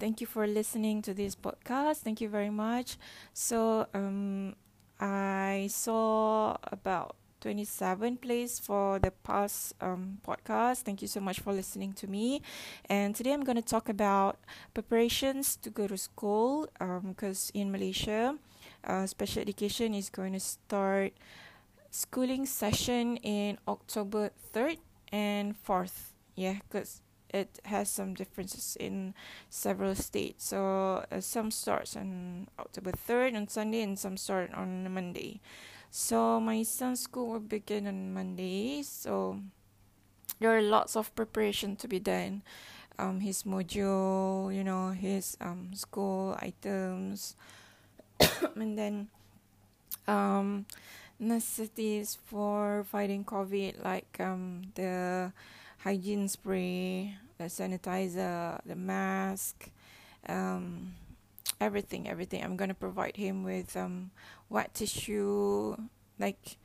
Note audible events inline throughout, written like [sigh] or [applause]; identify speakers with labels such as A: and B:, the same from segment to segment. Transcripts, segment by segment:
A: thank you for listening to this podcast. Thank you very much. So, um, I saw about 27 plays for the past um, podcast. Thank you so much for listening to me. And today I'm going to talk about preparations to go to school because um, in Malaysia, uh, special education is going to start schooling session in October 3rd and 4th. Yeah, because it has some differences in several states. So uh, some starts on October 3rd on Sunday and some start on Monday. So my son's school will begin on Monday. So there are lots of preparation to be done. Um, his module, you know, his um school items, [coughs] and then um necessities for fighting COVID, like um the hygiene spray, the sanitizer, the mask, um, everything, everything. I'm gonna provide him with um, wet tissue. Like,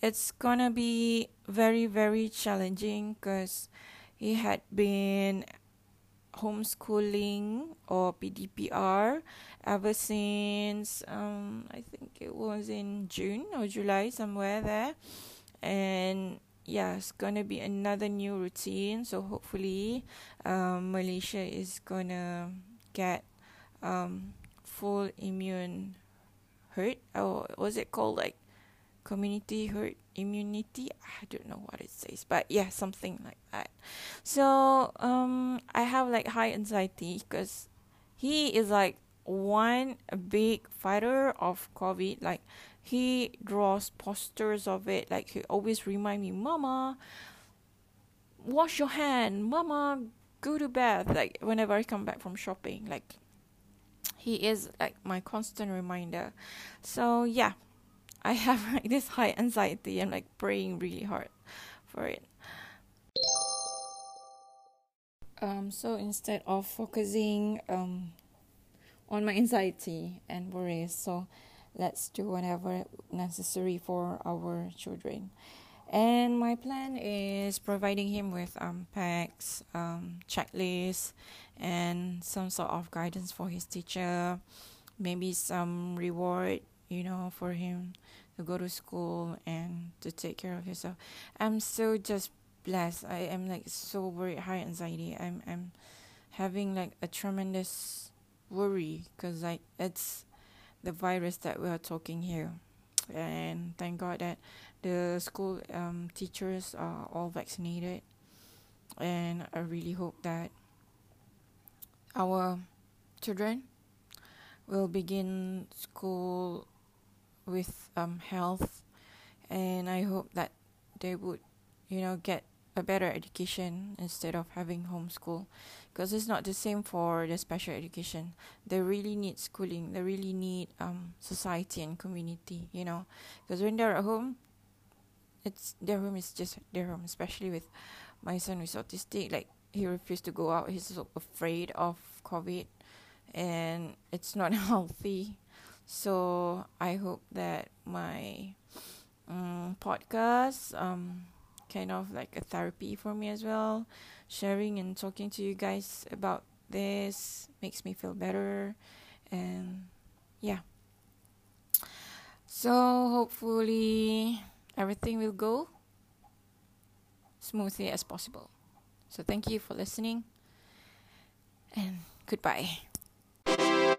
A: it's gonna be very, very challenging because he had been homeschooling or PDPR ever since um, I think it was in June or July somewhere there, and yeah, it's gonna be another new routine. So hopefully, um, Malaysia is gonna get um, full immune herd. Or was it called like community herd immunity? I don't know what it says, but yeah, something like that. So um, I have like high anxiety because he is like one big fighter of COVID. Like he draws posters of it like he always remind me mama wash your hand. Mama go to bed like whenever i come back from shopping like he is like my constant reminder. So yeah i have [laughs] like this high anxiety. I'm like praying really hard for it. Um so instead of focusing um on my anxiety and worries so let's do whatever necessary for our children. And my plan is providing him with um, packs, um, checklists, and some sort of guidance for his teacher. Maybe some reward, you know, for him to go to school and to take care of himself. I'm so just blessed. I am like so very high anxiety. I'm I'm having like a tremendous worry because like it's the virus that we are talking here. And thank God that the school um, teachers are all vaccinated. And I really hope that our children will begin school with um, health. And I hope that they would, you know, get a better education instead of having homeschool because it's not the same for the special education. They really need schooling. They really need um society and community you know? Because when they're at home it's their home is just their home especially with my son who's autistic. Like he refused to go out. He's so afraid of covid and it's not [laughs] healthy. So i hope that my um, podcast um kind of like a therapy for me as well. Sharing and talking to you guys about this makes me feel better. And yeah. So hopefully everything will go smoothly as possible. So thank you for listening and goodbye.